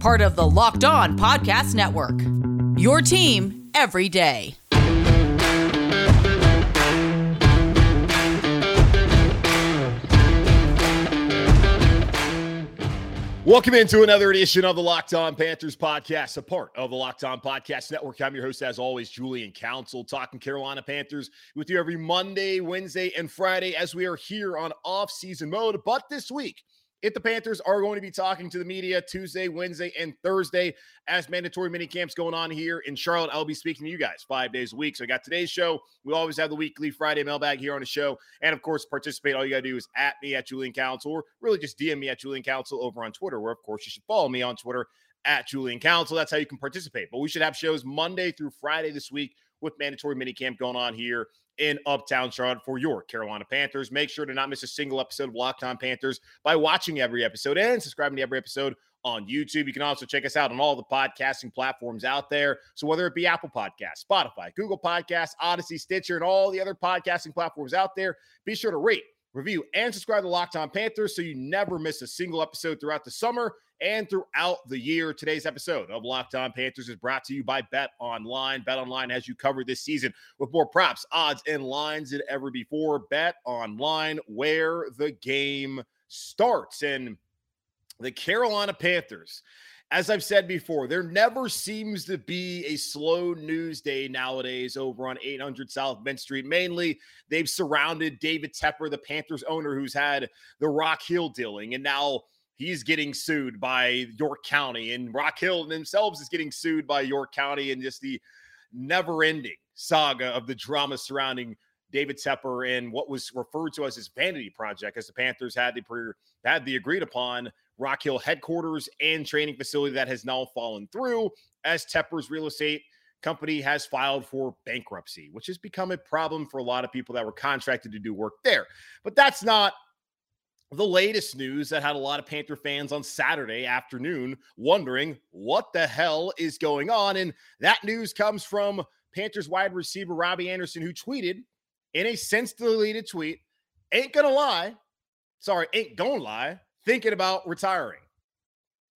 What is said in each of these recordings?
Part of the Locked On Podcast Network. Your team every day. Welcome into another edition of the Locked On Panthers podcast, a part of the Locked On Podcast Network. I'm your host, as always, Julian Council, talking Carolina Panthers with you every Monday, Wednesday, and Friday as we are here on off-season mode. But this week, if the Panthers are going to be talking to the media Tuesday, Wednesday, and Thursday as mandatory mini camps going on here in Charlotte, I'll be speaking to you guys five days a week. So I got today's show. We always have the weekly Friday mailbag here on the show. And of course, participate. All you got to do is at me at Julian Council or really just DM me at Julian Council over on Twitter, where of course you should follow me on Twitter at Julian Council. That's how you can participate. But we should have shows Monday through Friday this week with mandatory minicamp going on here in Uptown Charlotte for your Carolina Panthers. Make sure to not miss a single episode of Locked On Panthers by watching every episode and subscribing to every episode on YouTube. You can also check us out on all the podcasting platforms out there. So whether it be Apple Podcasts, Spotify, Google Podcasts, Odyssey, Stitcher, and all the other podcasting platforms out there, be sure to rate, review, and subscribe to Locked On Panthers so you never miss a single episode throughout the summer and throughout the year. Today's episode of Locked On Panthers is brought to you by Bet Online. Bet Online has you covered this season with more props, odds, and lines than ever before. Bet Online, where the game starts. And the Carolina Panthers, as I've said before, there never seems to be a slow news day nowadays over on 800 South Mint Street. Mainly, they've surrounded David Tepper, the Panthers owner, who's had the Rock Hill dealing, and now he's getting sued by York County, and Rock Hill themselves is getting sued by York County, and just the never-ending saga of the drama surrounding David Tepper and what was referred to as his vanity project, as the Panthers had the pre- had the agreed upon Rock Hill headquarters and training facility that has now fallen through as Tepper's real estate company has filed for bankruptcy, which has become a problem for a lot of people that were contracted to do work there. But that's not the latest news that had a lot of Panther fans on Saturday afternoon wondering what the hell is going on. And that news comes from Panthers wide receiver Robbie Anderson, who tweeted in a since deleted tweet, ain't gonna lie, sorry, ain't gonna lie, thinking about retiring.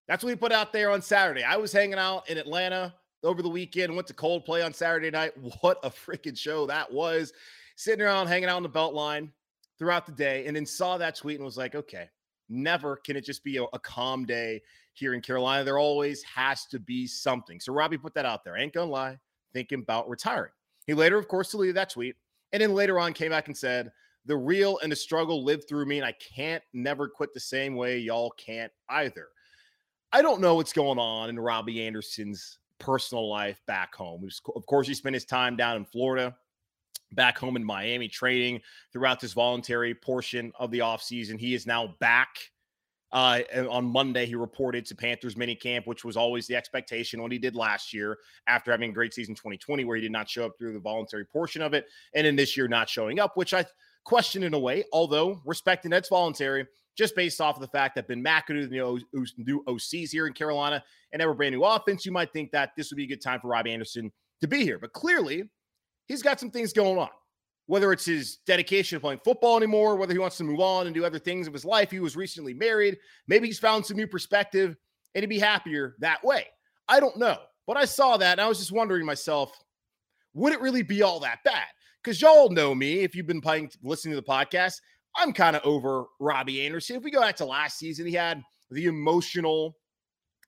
That's what he put out there on Saturday. I was hanging out in Atlanta over the weekend, went to Coldplay on Saturday night. What a freaking show that was. Sitting around, hanging out on the Beltline throughout the day, and then saw that tweet and was like, okay, never can it just be a, a calm day here in Carolina. There always has to be something. So Robbie put that out there. Ain't gonna lie, thinking about retiring. He later, of course, deleted that tweet. And then later on came back and said, the real and the struggle lived through me, and I can't never quit the same way. Y'all can't either. I don't know what's going on in Robbie Anderson's personal life back home. Of course, he spent his time down in Florida, back home in Miami, training throughout this voluntary portion of the offseason. He is now back. Uh, on Monday, he reported to Panthers minicamp, which was always the expectation what he did last year after having a great season 2020, where he did not show up through the voluntary portion of it. And in this year, not showing up, which I question in a way, although respecting that's voluntary, just based off of the fact that Ben McAdoo, the new OCs here in Carolina, and a brand new offense, you might think that this would be a good time for Rob Anderson to be here. But clearly, he's got some things going on. Whether it's his dedication to playing football anymore, whether he wants to move on and do other things of his life. He was recently married. Maybe he's found some new perspective and he'd be happier that way. I don't know. But I saw that and I was just wondering myself, would it really be all that bad? because y'all know me if you've been playing listening to the podcast i'm kind of over robbie anderson if we go back to last season he had the emotional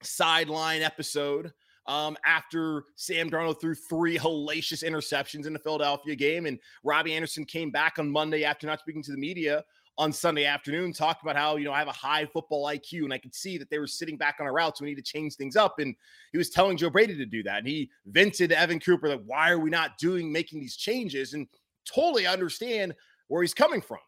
sideline episode um, after Sam Darnold threw three hellacious interceptions in the Philadelphia game. And Robbie Anderson came back on Monday after not speaking to the media on Sunday afternoon, talking about how, you know, I have a high football IQ. And I could see that they were sitting back on a route. So we need to change things up. And he was telling Joe Brady to do that. And he vented to Evan Cooper that why are we not doing making these changes? And totally understand where he's coming from.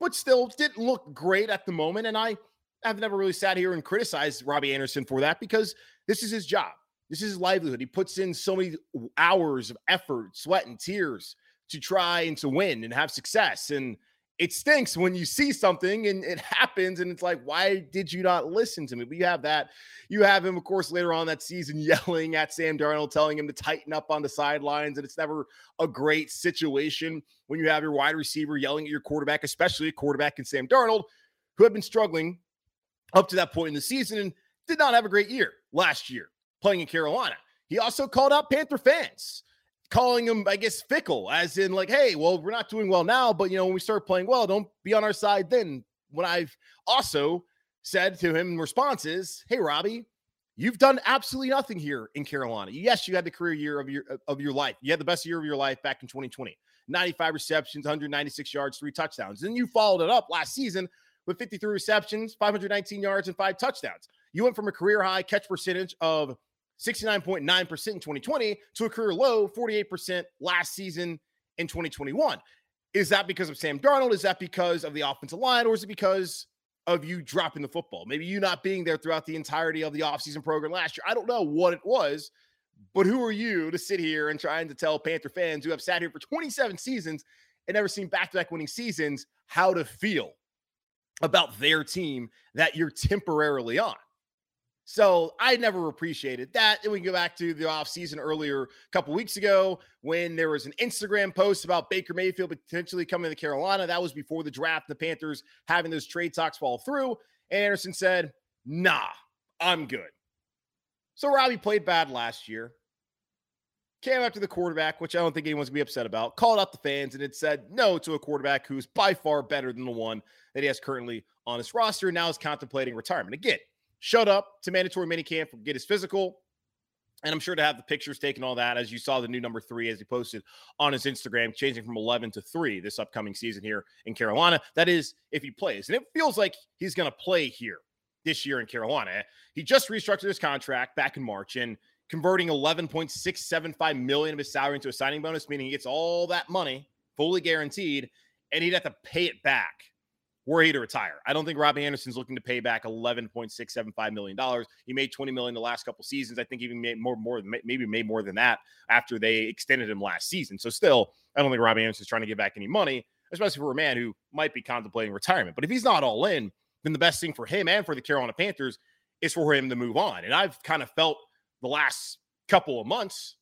But still didn't look great at the moment. And I I've never really sat here and criticized Robbie Anderson for that because this is his job. This is his livelihood. He puts in so many hours of effort, sweat, and tears to try and to win and have success. And it stinks when you see something and it happens and it's like why did you not listen to me but you have that you have him of course later on that season yelling at sam darnold telling him to tighten up on the sidelines and it's never a great situation when you have your wide receiver yelling at your quarterback especially a quarterback in sam darnold who had been struggling up to that point in the season and did not have a great year last year playing in carolina he also called out panther fans calling him, I guess, fickle, as in like, hey, well, we're not doing well now, but you know, when we start playing well, don't be on our side then. What I've also said to him in response is, hey, Robbie, you've done absolutely nothing here in Carolina. Yes, you had the career year of your of your life. You had the best year of your life back in 2020. 95 receptions, 196 yards, three touchdowns. Then you followed it up last season with 53 receptions, 519 yards, and five touchdowns. You went from a career high catch percentage of 69.9% in 2020 to a career low 48% last season in 2021. Is that because of Sam Darnold? Is that because of the offensive line? Or is it because of you dropping the football? Maybe you not being there throughout the entirety of the offseason program last year. I don't know what it was, but who are you to sit here and trying to tell Panther fans who have sat here for 27 seasons and never seen back to back winning seasons how to feel about their team that you're temporarily on? So I never appreciated that. And we can go back to the offseason earlier a couple weeks ago when there was an Instagram post about Baker Mayfield potentially coming to Carolina. That was before the draft, the Panthers having those trade talks fall through. And Anderson said, nah, I'm good. So Robbie played bad last year. Came after the quarterback, which I don't think anyone's gonna be upset about, called out the fans and it said no to a quarterback who's by far better than the one that he has currently on his roster. And now is contemplating retirement. Again, showed up to mandatory minicamp, get his physical. And I'm sure to have the pictures taken, all that, as you saw the new number three as he posted on his Instagram, changing from 11 to three this upcoming season here in Carolina. That is, if he plays. And it feels like he's going to play here this year in Carolina. He just restructured his contract back in March and converting 11.675 million of his salary into a signing bonus, meaning he gets all that money fully guaranteed, and he'd have to pay it back were to retire. I don't think Robbie Anderson's looking to pay back $11.675 million. He made 20 million the last couple seasons. I think even made more, more than maybe made more than that after they extended him last season. So still, I don't think Robbie Anderson's trying to get back any money, especially for a man who might be contemplating retirement. But if he's not all in, then the best thing for him and for the Carolina Panthers is for him to move on. And I've kind of felt the last couple of months,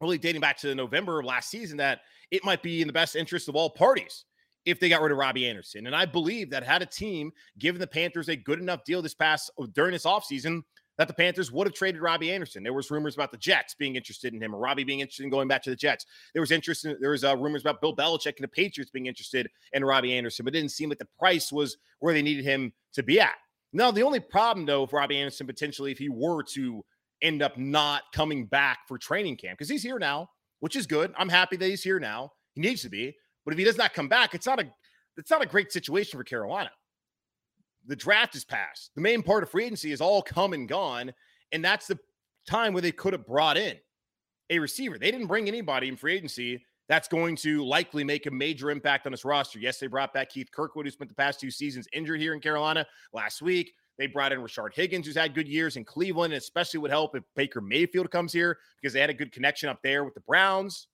really dating back to November of last season, that it might be in the best interest of all parties if they got rid of Robbie Anderson. And I believe that had a team given the Panthers a good enough deal this past uh, during this offseason, that the Panthers would have traded Robbie Anderson. There was rumors about the Jets being interested in him, or Robbie being interested in going back to the Jets. There was interest. In, there was uh, rumors about Bill Belichick and the Patriots being interested in Robbie Anderson, but it didn't seem like the price was where they needed him to be at. Now, the only problem though, for Robbie Anderson potentially, if he were to end up not coming back for training camp, because he's here now, which is good. I'm happy that he's here now. He needs to be. But if he does not come back, it's not a it's not a great situation for Carolina. The draft is passed. The main part of free agency is all come and gone, and that's the time where they could have brought in a receiver. They didn't bring anybody in free agency that's going to likely make a major impact on this roster. Yes, they brought back Keith Kirkwood, who spent the past two seasons injured here in Carolina last week. They brought in Rashard Higgins, who's had good years in Cleveland, and especially would help if Baker Mayfield comes here because they had a good connection up there with the Browns.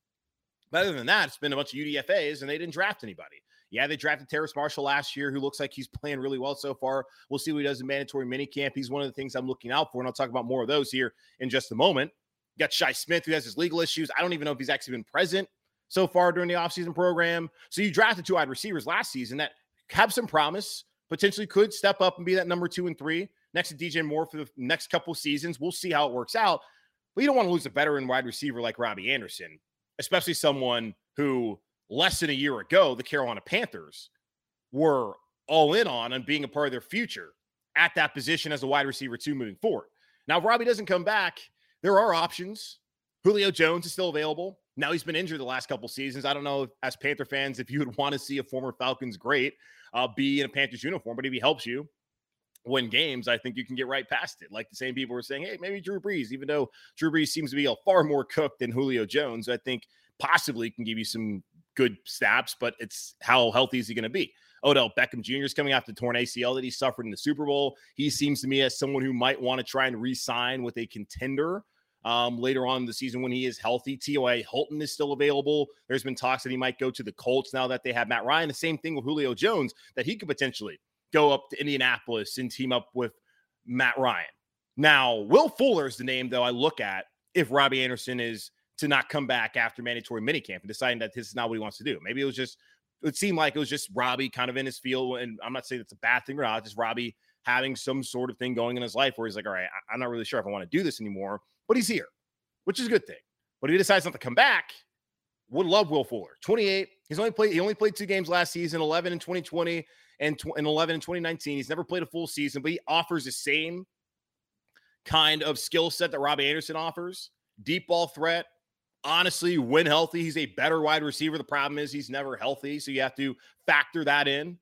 But other than that, it's been a bunch of UDFAs and they didn't draft anybody. Yeah, they drafted Terrace Marshall last year, who looks like he's playing really well so far. We'll see what he does in mandatory minicamp. He's one of the things I'm looking out for, and I'll talk about more of those here in just a moment. You got Shi Smith, who has his legal issues. I don't even know if he's actually been present so far during the offseason program. So you drafted two wide receivers last season that have some promise, potentially could step up and be that number two and three next to DJ Moore for the next couple seasons. We'll see how it works out. But you don't want to lose a veteran wide receiver like Robbie Anderson especially someone who less than a year ago, the Carolina Panthers were all in on and being a part of their future at that position as a wide receiver too moving forward. Now, if Robbie doesn't come back, there are options. Julio Jones is still available. Now he's been injured the last couple seasons. I don't know as Panther fans if you would want to see a former Falcons great uh, be in a Panthers uniform, but if he helps you win games, I think you can get right past it. Like the same people were saying, hey, maybe Drew Brees, even though Drew Brees seems to be a far more cooked than Julio Jones, I think possibly can give you some good snaps, but it's how healthy is he going to be? Odell Beckham Jr. is coming off the torn ACL that he suffered in the Super Bowl. He seems to me as someone who might want to try and re sign with a contender um, later on the season when he is healthy. T.Y. Hilton is still available. There's been talks that he might go to the Colts now that they have Matt Ryan. The same thing with Julio Jones, that he could potentially go up to Indianapolis and team up with Matt Ryan. Now, Will Fuller is the name, though, I look at if Robbie Anderson is to not come back after mandatory minicamp and deciding that this is not what he wants to do. Maybe it was just, it seemed like it was just Robbie kind of in his field. And I'm not saying it's a bad thing or not, just Robbie having some sort of thing going in his life where he's like, all right, I'm not really sure if I want to do this anymore, but he's here, which is a good thing. But if he decides not to come back, would love Will Fuller. 28. He's only played, he only played two games last season, 11 in 2020 and, tw- and 11 in 2019. He's never played a full season, but he offers the same kind of skill set that Robbie Anderson offers deep ball threat. Honestly, when healthy, he's a better wide receiver. The problem is he's never healthy. So you have to factor that in.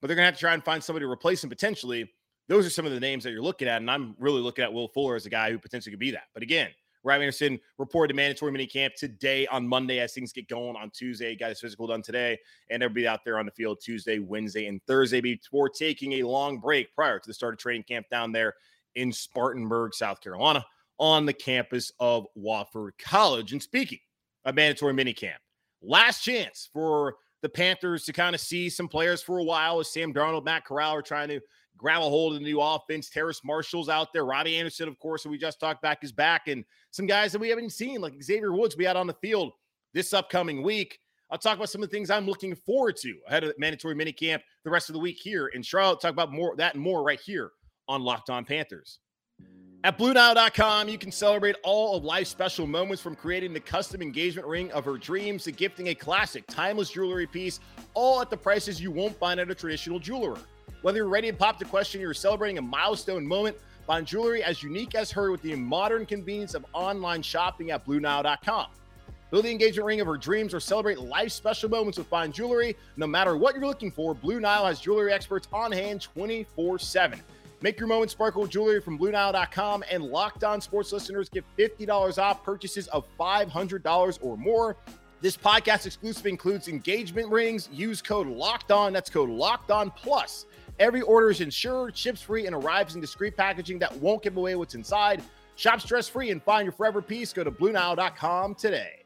But they're going to have to try and find somebody to replace him potentially. Those are some of the names that you're looking at. And I'm really looking at Will Fuller as a guy who potentially could be that. But again, Robbie Anderson reported to mandatory minicamp today on Monday as things get going on Tuesday. Got his physical done today, and be out there on the field Tuesday, Wednesday, and Thursday before taking a long break prior to the start of training camp down there in Spartanburg, South Carolina, on the campus of Wofford College. And speaking of mandatory minicamp, last chance for the Panthers to kind of see some players for a while as Sam Darnold, Matt Corral are trying to hold of the new offense. Terrace Marshall's out there. Robbie Anderson, of course, who we just talked back, is back. And some guys that we haven't seen, like Xavier Woods, we had on the field this upcoming week. I'll talk about some of the things I'm looking forward to ahead of mandatory minicamp the rest of the week here in Charlotte. Talk about more that and more right here on Locked On Panthers. At BlueNile.com, you can celebrate all of life's special moments from creating the custom engagement ring of her dreams to gifting a classic, timeless jewelry piece, all at the prices you won't find at a traditional jeweler. Whether you're ready to pop the question you're celebrating a milestone moment, find jewelry as unique as her with the modern convenience of online shopping at BlueNile.com. Build the engagement ring of her dreams or celebrate life's special moments with fine jewelry. No matter what you're looking for, Blue Nile has jewelry experts on hand 24 7. Make your moment sparkle with jewelry from BlueNile.com and Locked On Sports listeners get $50 off purchases of $500 or more. This podcast exclusive includes engagement rings. Use code Locked On. That's code Locked On Plus Every order is insured, ships free, and arrives in discreet packaging that won't give away what's inside. Shop stress free and find your forever piece. Go to BlueNile.com today.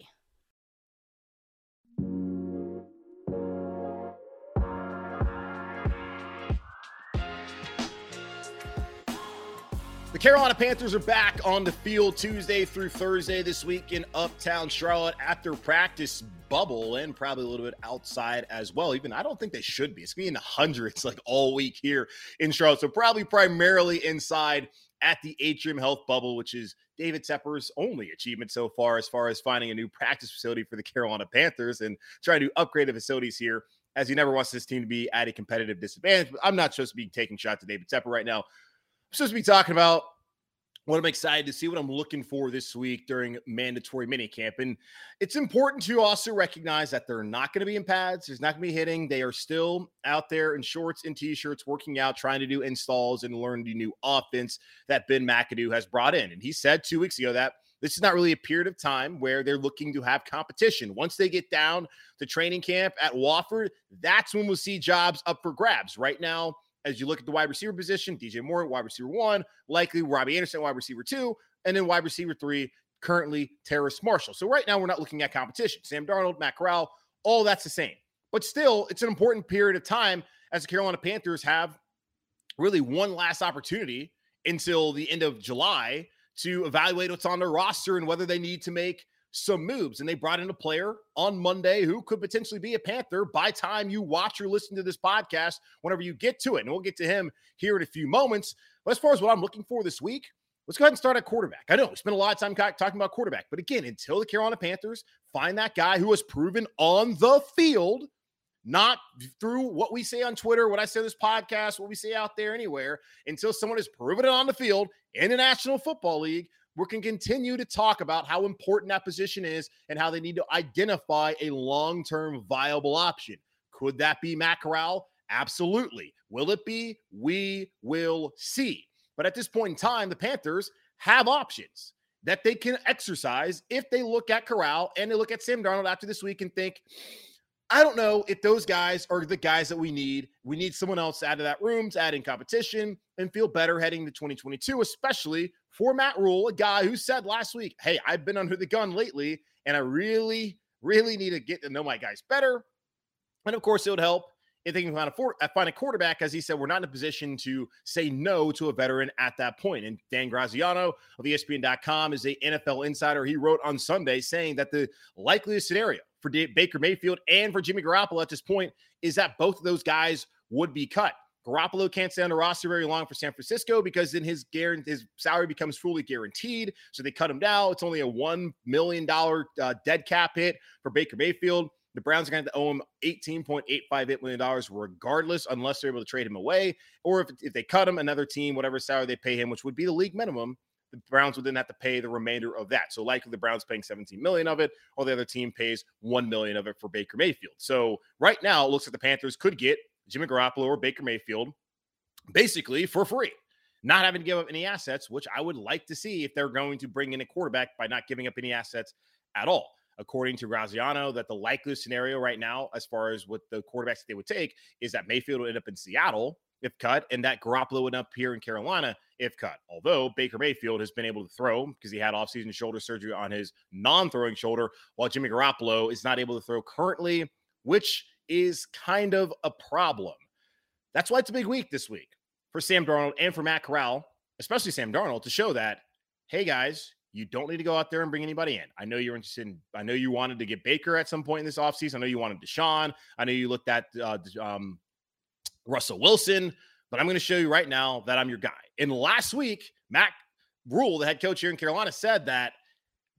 Carolina Panthers are back on the field Tuesday through Thursday this week in Uptown Charlotte at their practice bubble and probably a little bit outside as well. Even I don't think they should be. It's to be in the hundreds like all week here in Charlotte. So probably primarily inside at the Atrium Health Bubble, which is David Tepper's only achievement so far as far as finding a new practice facility for the Carolina Panthers and trying to upgrade the facilities here as he never wants this team to be at a competitive disadvantage. But I'm not supposed to be taking shots at David Tepper right now supposed to be talking about what I'm excited to see, what I'm looking for this week during mandatory minicamp. And it's important to also recognize that they're not going to be in pads. There's not going to be hitting. They are still out there in shorts and t-shirts, working out, trying to do installs and learn the new offense that Ben McAdoo has brought in. And he said two weeks ago that this is not really a period of time where they're looking to have competition. Once they get down to training camp at Wofford, that's when we'll see jobs up for grabs. Right now, as you look at the wide receiver position, DJ Moore, wide receiver one, likely Robbie Anderson, wide receiver two, and then wide receiver three, currently Terrace Marshall. So right now we're not looking at competition. Sam Darnold, Matt Corral, all that's the same. But still, it's an important period of time as the Carolina Panthers have really one last opportunity until the end of July to evaluate what's on their roster and whether they need to make some moves. And they brought in a player on Monday who could potentially be a Panther by time you watch or listen to this podcast, whenever you get to it. And we'll get to him here in a few moments. But as far as what I'm looking for this week, Let's go ahead and start at quarterback. I know we spent a lot of time talking about quarterback, but again, until the Carolina Panthers find that guy who has proven on the field, not through what we say on Twitter, what I say on this podcast, what we say out there anywhere, until someone has proven it on the field in the National Football League, we can continue to talk about how important that position is and how they need to identify a long term viable option. Could that be Matt Corral? Absolutely. Will it be? We will see. But at this point in time, the Panthers have options that they can exercise if they look at Corral and they look at Sam Darnold after this week and think, I don't know if those guys are the guys that we need. We need someone else out of that room to add in competition and feel better heading to 2022, especially for Matt Rhule, a guy who said last week, Hey, I've been under the gun lately, and I really, really need to get to know my guys better. And of course, it would help if they can find a, uh, find a quarterback, as he said, we're not in a position to say no to a veteran at that point. And Dan Graziano of ESPN.com is a NFL insider. He wrote on Sunday saying that the likeliest scenario for Baker Mayfield and for Jimmy Garoppolo at this point is that both of those guys would be cut. Garoppolo can't stay on the roster very long for San Francisco because then his his salary becomes fully guaranteed. So they cut him down. It's only a $1 million uh, dead cap hit for Baker Mayfield. The Browns are going to owe him $18.858 million regardless, unless they're able to trade him away. Or if, if they cut him, another team, whatever salary they pay him, which would be the league minimum, the Browns would then have to pay the remainder of that. So likely the Browns paying 17 million of it, or the other team pays 1 million of it for Baker Mayfield. So right now it looks like the Panthers could get Jimmy Garoppolo or Baker Mayfield basically for free. Not having to give up any assets, which I would like to see if they're going to bring in a quarterback by not giving up any assets at all according to Graziano, that the likeliest scenario right now, as far as what the quarterbacks they would take, is that Mayfield will end up in Seattle if cut, and that Garoppolo would end up here in Carolina if cut. Although Baker Mayfield has been able to throw because he had offseason shoulder surgery on his non-throwing shoulder, while Jimmy Garoppolo is not able to throw currently, which is kind of a problem. That's why it's a big week this week for Sam Darnold and for Matt Corral, especially Sam Darnold, to show that, hey guys, you don't need to go out there and bring anybody in. I know you're interested in, I know you wanted to get Baker at some point in this offseason. I know you wanted Deshaun. I know you looked at uh, um, Russell Wilson, but I'm going to show you right now that I'm your guy. And last week, Matt Rhule, the head coach here in Carolina, said that,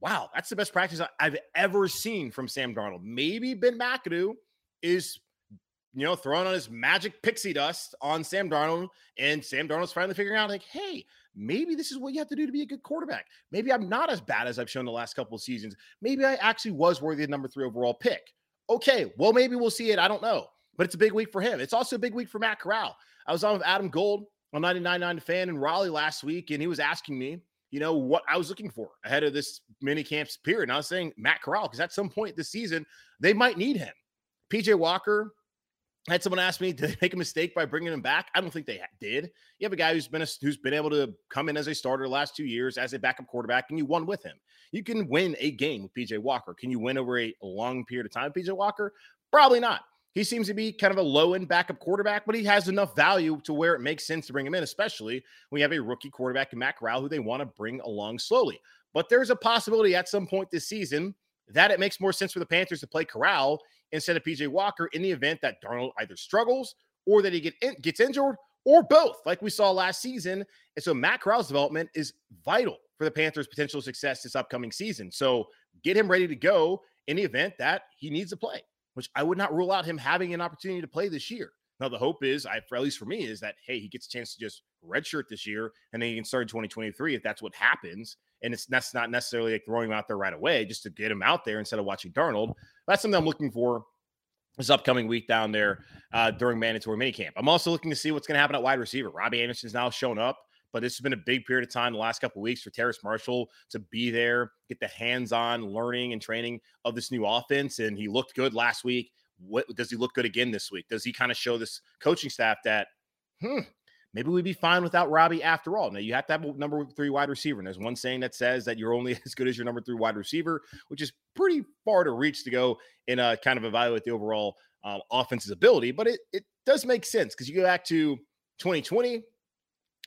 wow, that's the best practice I've ever seen from Sam Darnold. Maybe Ben McAdoo is you know, throwing on his magic pixie dust on Sam Darnold, and Sam Darnold's finally figuring out, like, hey, maybe this is what you have to do to be a good quarterback. Maybe I'm not as bad as I've shown the last couple of seasons. Maybe I actually was worthy of number three overall pick. Okay, well, maybe we'll see it. I don't know. But it's a big week for him. It's also a big week for Matt Corral. I was on with Adam Gold on 99.9 fan in Raleigh last week, and he was asking me, you know, what I was looking for ahead of this mini camps period. And I was saying Matt Corral, because at some point this season, they might need him. PJ Walker, I had someone ask me, did they make a mistake by bringing him back? I don't think they did. You have a guy who's been a, who's been able to come in as a starter the last two years as a backup quarterback, and you won with him. You can win a game with PJ Walker. Can you win over a long period of time, PJ Walker? Probably not. He seems to be kind of a low end backup quarterback, but he has enough value to where it makes sense to bring him in, especially when you have a rookie quarterback in Matt Corral who they want to bring along slowly. But there's a possibility at some point this season that it makes more sense for the Panthers to play Corral instead of PJ Walker in the event that Darnold either struggles or that he get in, gets injured or both, like we saw last season. And so Matt Corral's development is vital for the Panthers' potential success this upcoming season. So get him ready to go in the event that he needs to play, which I would not rule out him having an opportunity to play this year. Now the hope is, I for at least for me, is that hey, he gets a chance to just redshirt this year, and then he can start in 2023 if that's what happens. And it's that's not necessarily like throwing him out there right away, just to get him out there instead of watching Darnold. That's something I'm looking for this upcoming week down there uh, during mandatory minicamp. I'm also looking to see what's going to happen at wide receiver. Robbie Anderson's now shown up, but this has been a big period of time the last couple weeks for Terrace Marshall to be there, get the hands-on learning and training of this new offense. And he looked good last week what does he look good again this week? Does he kind of show this coaching staff that, hmm, maybe we'd be fine without Robbie after all? Now you have to have a number three wide receiver. And there's one saying that says that you're only as good as your number three wide receiver, which is pretty far to reach to go and uh, kind of evaluate the overall uh, offense's ability. But it it does make sense because you go back to 2020,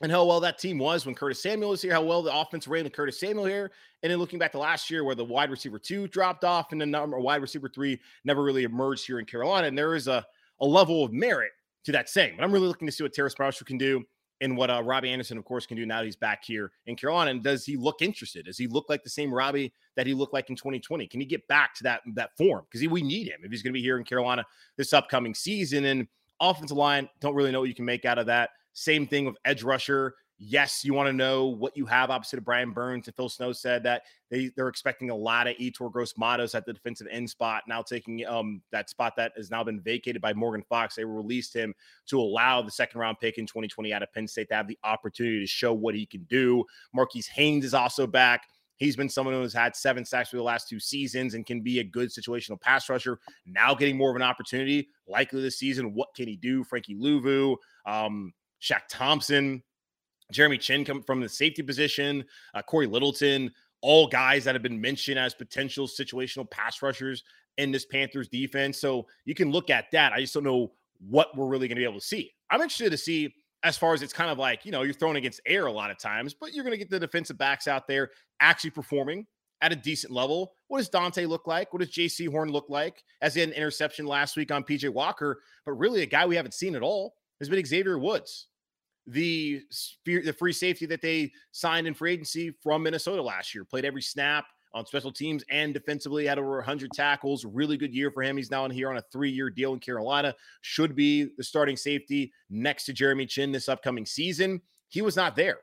and how well that team was when Curtis Samuel was here, how well the offense ran with Curtis Samuel here. And then looking back to last year where the wide receiver two dropped off and the number wide receiver three never really emerged here in Carolina. And there is a, a level of merit to that saying. But I'm really looking to see what Terrace Marshall can do and what uh, Robbie Anderson, of course, can do now that he's back here in Carolina. And does he look interested? Does he look like the same Robbie that he looked like in 2020? Can he get back to that that form? Because we need him if he's going to be here in Carolina this upcoming season. And offensive line, don't really know what you can make out of that. Same thing with edge rusher. Yes, you want to know what you have opposite of Brian Burns. And Phil Snow said that they, they're expecting a lot of Yetur Gross-Matos at the defensive end spot, now taking um, that spot that has now been vacated by Morgan Fox. They released him to allow the second round pick in 2020 out of Penn State to have the opportunity to show what he can do. Marquis Haynes is also back. He's been someone who has had seven sacks for the last two seasons and can be a good situational pass rusher. Now getting more of an opportunity, likely this season. What can he do? Frankie Luvu, um, Shaq Thompson, Jeremy Chinn come from the safety position, uh, Cory Littleton, all guys that have been mentioned as potential situational pass rushers in this Panthers defense. So you can look at that. I just don't know what we're really going to be able to see. I'm interested to see as far as it's kind of like, you know, you're throwing against air a lot of times, but you're going to get the defensive backs out there actually performing at a decent level. What does Dante look like? What does Jaycee Horn look like? As had an interception last week on PJ Walker, but really a guy we haven't seen at all has been Xavier Woods the the free safety that they signed in free agency from Minnesota last year. Played every snap on special teams and defensively, had over 100 tackles. Really good year for him. He's now in here on a three year deal in Carolina. Should be the starting safety next to Jeremy Chinn this upcoming season. He was not there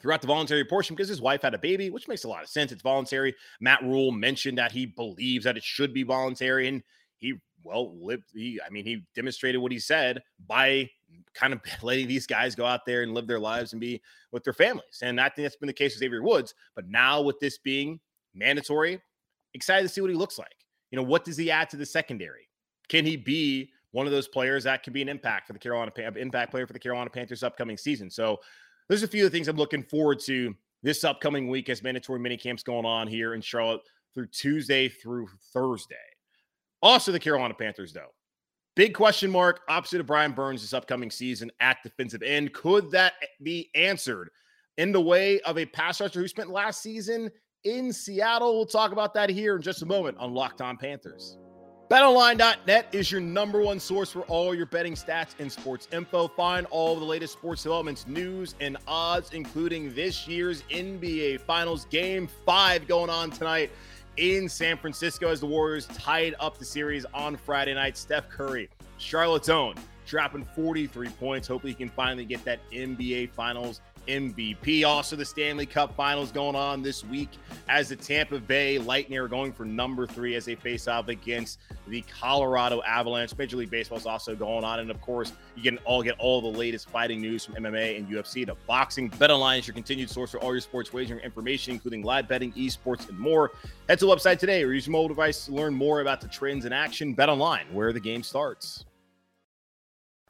throughout the voluntary portion because his wife had a baby, which makes a lot of sense. It's voluntary. Matt Rhule mentioned that he believes that it should be voluntary, and well lived. He, I mean, he demonstrated what he said by kind of letting these guys go out there and live their lives and be with their families. And I think that's been the case with Xavier Woods. But now with this being mandatory, excited to see what he looks like. You know, what does he add to the secondary? Can he be one of those players that can be an impact for the Carolina impact player for the Carolina Panthers upcoming season? So there's a few things I'm looking forward to this upcoming week as mandatory mini camps going on here in Charlotte through Tuesday through Thursday. Also, the Carolina Panthers, though, Big question mark opposite of Brian Burns this upcoming season at defensive end. Could that be answered in the way of a pass rusher who spent last season in Seattle? We'll talk about that here in just a moment on Locked On Panthers. BetOnline.net is your number one source for all your betting stats and sports info. Find all the latest sports developments, news, and odds, including this year's NBA Finals Game 5 going on tonight in San Francisco as the Warriors tied up the series on Friday night. Steph Curry, Charlotte's own, dropping 43 points. Hopefully, he can finally get that NBA Finals MVP. Also, the Stanley Cup Finals going on this week as the Tampa Bay Lightning are going for number three as they face off against the Colorado Avalanche. Major League Baseball is also going on, and of course, you can all get all the latest fighting news from MMA and UFC to boxing. BetOnline is your continued source for all your sports wagering information, including live betting, esports, and more. Head to the website today or use your mobile device to learn more about the trends in action. BetOnline, where the game starts.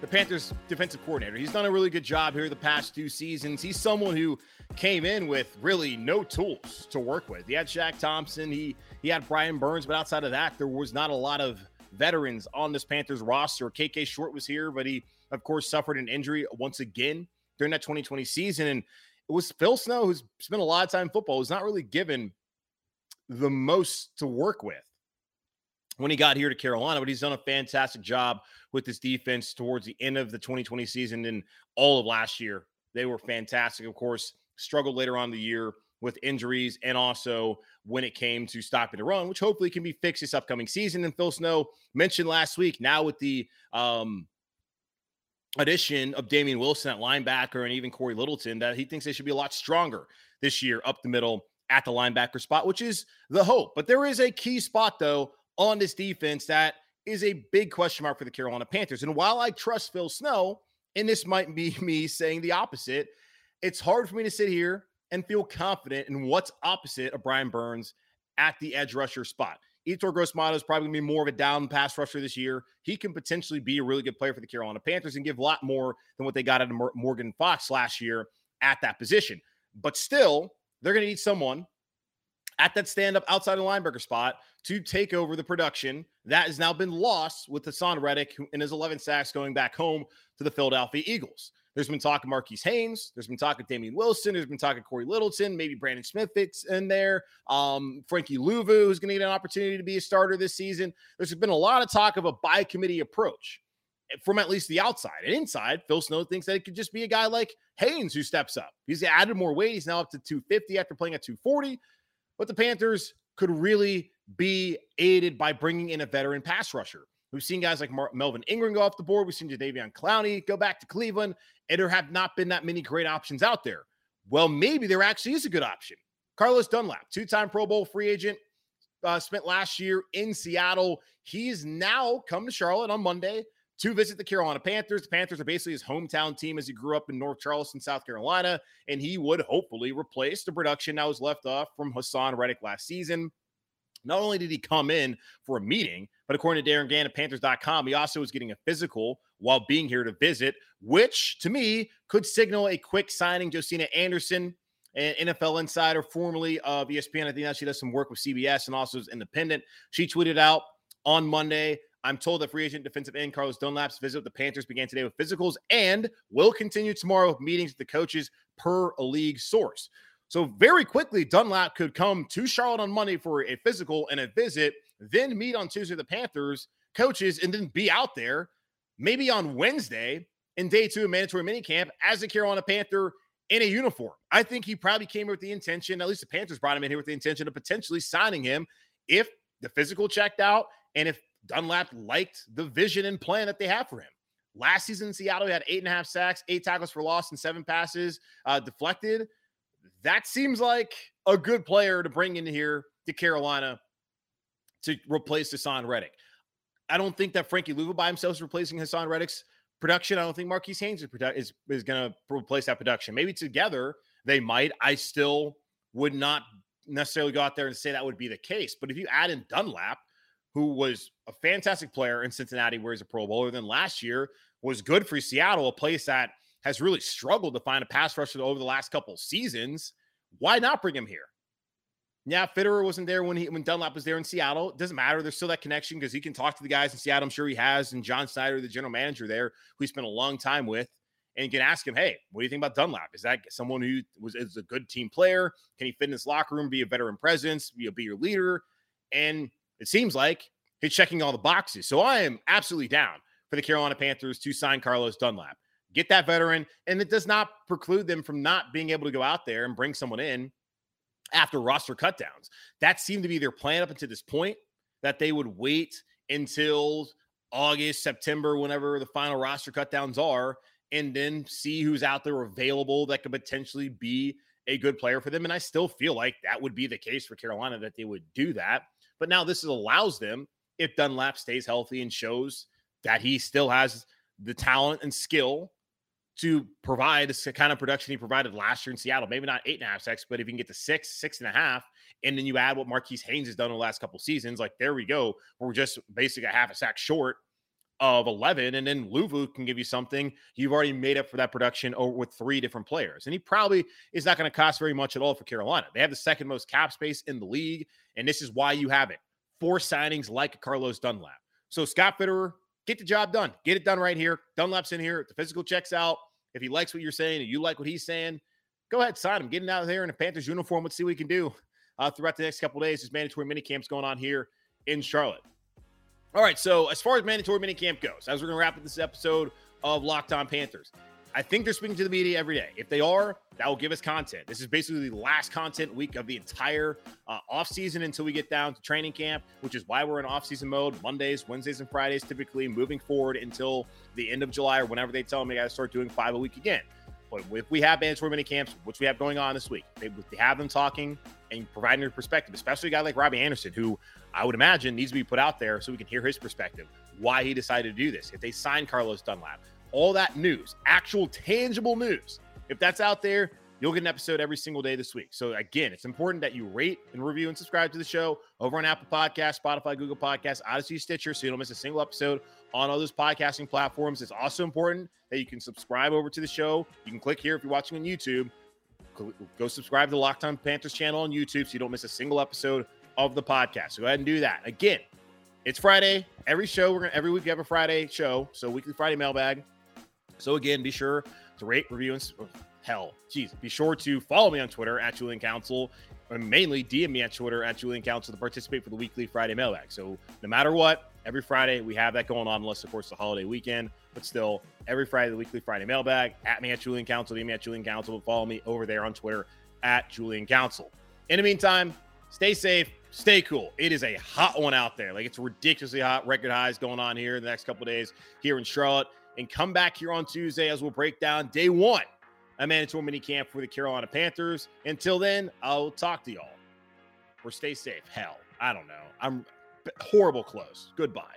the Panthers defensive coordinator. He's done a really good job here the past two seasons. He's someone who came in with really no tools to work with. He had Shaq Thompson, he he had Brian Burns, but outside of that, there was not a lot of veterans on this Panthers roster. KK Short was here, but he of course suffered an injury once again during that 2020 season. And it was Phil Snow, who's spent a lot of time in football, was not really given the most to work with when he got here to Carolina, but he's done a fantastic job with this defense towards the end of the 2020 season and all of last year. They were fantastic, of course, struggled later on the year with injuries and also when it came to stopping the run, which hopefully can be fixed this upcoming season. And Phil Snow mentioned last week, now with the um, addition of Damien Wilson at linebacker and even Cory Littleton, that he thinks they should be a lot stronger this year up the middle at the linebacker spot, which is the hope. But there is a key spot, though, on this defense that is a big question mark for the Carolina Panthers. And while I trust Phil Snow and this might be me saying the opposite, it's hard for me to sit here and feel confident in what's opposite of Brian Burns at the edge rusher spot. Yetur Gross-Matos is probably going to be more of a down pass rusher this year. He can potentially be a really good player for the Carolina Panthers and give a lot more than what they got out of Morgan Fox last year at that position. But still, they're going to need someone at that stand up outside the linebacker spot to take over the production that has now been lost with Haason Reddick and his 11 sacks going back home to the Philadelphia Eagles. There's been talk of Marquis Haynes. There's been talk of Damien Wilson. There's been talk of Cory Littleton. Maybe Brandon Smith fits in there. Um, Frankie Luvu, who's going to get an opportunity to be a starter this season. There's been a lot of talk of a by committee approach eh, from at least the outside. And inside, Phil Snow thinks that it could just be a guy like Haynes who steps up. He's added more weight. He's now up to 250 after playing at 240. But the Panthers could really be aided by bringing in a veteran pass rusher. We've seen guys like Mar- Melvin Ingram go off the board. We've seen Jadeveon Clowney go back to Cleveland, and there have not been that many great options out there. Well, maybe there actually is a good option. Carlos Dunlap, two-time Pro Bowl free agent, uh, spent last year in Seattle. He's now come to Charlotte on Monday to visit the Carolina Panthers. The Panthers are basically his hometown team as he grew up in North Charleston, South Carolina, and he would hopefully replace the production that was left off from Haason Reddick last season. Not only did he come in for a meeting, but according to Darin Gantt at Panthers.com, he also was getting a physical while being here to visit, which to me could signal a quick signing. Josina Anderson, an NFL insider, formerly of ESPN, I think now she does some work with CBS and also is independent. She tweeted out on Monday I'm told that free agent defensive end Carlos Dunlap's visit with the Panthers began today with physicals and will continue tomorrow with meetings with the coaches per a league source. So very quickly, Dunlap could come to Charlotte on Monday for a physical and a visit, then meet on Tuesday the Panthers coaches, and then be out there maybe on Wednesday in day two of mandatory minicamp as a Carolina Panther in a uniform. I think he probably came here with the intention, at least the Panthers brought him in here with the intention of potentially signing him if the physical checked out and if Dunlap liked the vision and plan that they have for him. Last season in Seattle, he had eight and a half sacks, eight tackles for loss, and seven passes uh, deflected. That seems like a good player to bring in here to Carolina to replace Haason Reddick. I don't think that Frankie Luvu by himself is replacing Haason Reddick's production. I don't think Marquis Haynes is, is, is going to replace that production. Maybe together they might. I still would not necessarily go out there and say that would be the case. But if you add in Dunlap, who was a fantastic player in Cincinnati, where he's a Pro Bowler, then last year was good for Seattle, a place that has really struggled to find a pass rusher over the last couple seasons. Why not bring him here? Yeah, Fitterer wasn't there when he when Dunlap was there in Seattle. It doesn't matter. There's still that connection because he can talk to the guys in Seattle. I'm sure he has, and John Schneider, the general manager there, who he spent a long time with, and you can ask him, "Hey, what do you think about Dunlap? Is that someone who was is a good team player? Can he fit in this locker room, be a veteran presence, be, be your leader?" And it seems like he's checking all the boxes. So I am absolutely down for the Carolina Panthers to sign Carlos Dunlap. Get that veteran, and it does not preclude them from not being able to go out there and bring someone in after roster cutdowns. That seemed to be their plan up until this point that they would wait until August, September, whenever the final roster cutdowns are, and then see who's out there available that could potentially be a good player for them. And I still feel like that would be the case for Carolina that they would do that. But now this allows them, if Dunlap stays healthy and shows that he still has the talent and skill to provide the kind of production he provided last year in Seattle. Maybe not eight and a half sacks, but if you can get to six, six and a half, and then you add what Marquis Haynes has done in the last couple seasons, like there we go. We're just basically a half a sack short of 11. And then Luvu can give you something. You've already made up for that production over with three different players. And he probably is not going to cost very much at all for Carolina. They have the second most cap space in the league. And this is why you have it. Four signings like Carlos Dunlap. So Scott Fitterer, get the job done. Get it done right here. Dunlap's in here. The physical checks out. If he likes what you're saying and you like what he's saying, go ahead, sign him. Get him out of there in a Panthers uniform. Let's see what he can do uh, throughout the next couple days. There's mandatory mini camps going on here in Charlotte. All right, so as far as mandatory mini camp goes, as we're going to wrap up this episode of Locked On Panthers, I think they're speaking to the media every day. If they are, that will give us content. This is basically the last content week of the entire uh, offseason until we get down to training camp, which is why we're in offseason mode Mondays, Wednesdays, and Fridays, typically moving forward until the end of July or whenever they tell me I got to start doing five a week again. But if we have mandatory mini camps, which we have going on this week, they, they have them talking and providing their perspective, especially a guy like Robbie Anderson, who I would imagine needs to be put out there so we can hear his perspective, why he decided to do this. If they sign Carlos Dunlap, all that news, actual tangible news. If that's out there, you'll get an episode every single day this week. So again, it's important that you rate and review and subscribe to the show over on Apple Podcasts, Spotify, Google Podcasts, Odyssey, Stitcher, so you don't miss a single episode on all those podcasting platforms. It's also important that you can subscribe over to the show. You can click here if you're watching on YouTube. Go subscribe to the Locked On Panthers channel on YouTube so you don't miss a single episode of the podcast. So go ahead and do that. Again, it's Friday. Every show, we're gonna every week we have a Friday show. So weekly Friday mailbag. So again, be sure to rate, review, and oh, hell, geez, be sure to follow me on Twitter at Julian Council, and mainly DM me at Twitter at Julian Council to participate for the weekly Friday mailbag. So no matter what, every Friday we have that going on, unless of course the holiday weekend. But still, every Friday the weekly Friday mailbag at me at Julian Council, DM me at Julian Council, follow me over there on Twitter at Julian Council. In the meantime, stay safe, stay cool. It is a hot one out there. Like it's ridiculously hot. Record highs going on here in the next couple days here in Charlotte. And come back here on Tuesday as we'll break down day one a mandatory mini camp for the Carolina Panthers. Until then, I'll talk to y'all. Or stay safe. Hell, I don't know. I'm horrible close. Goodbye.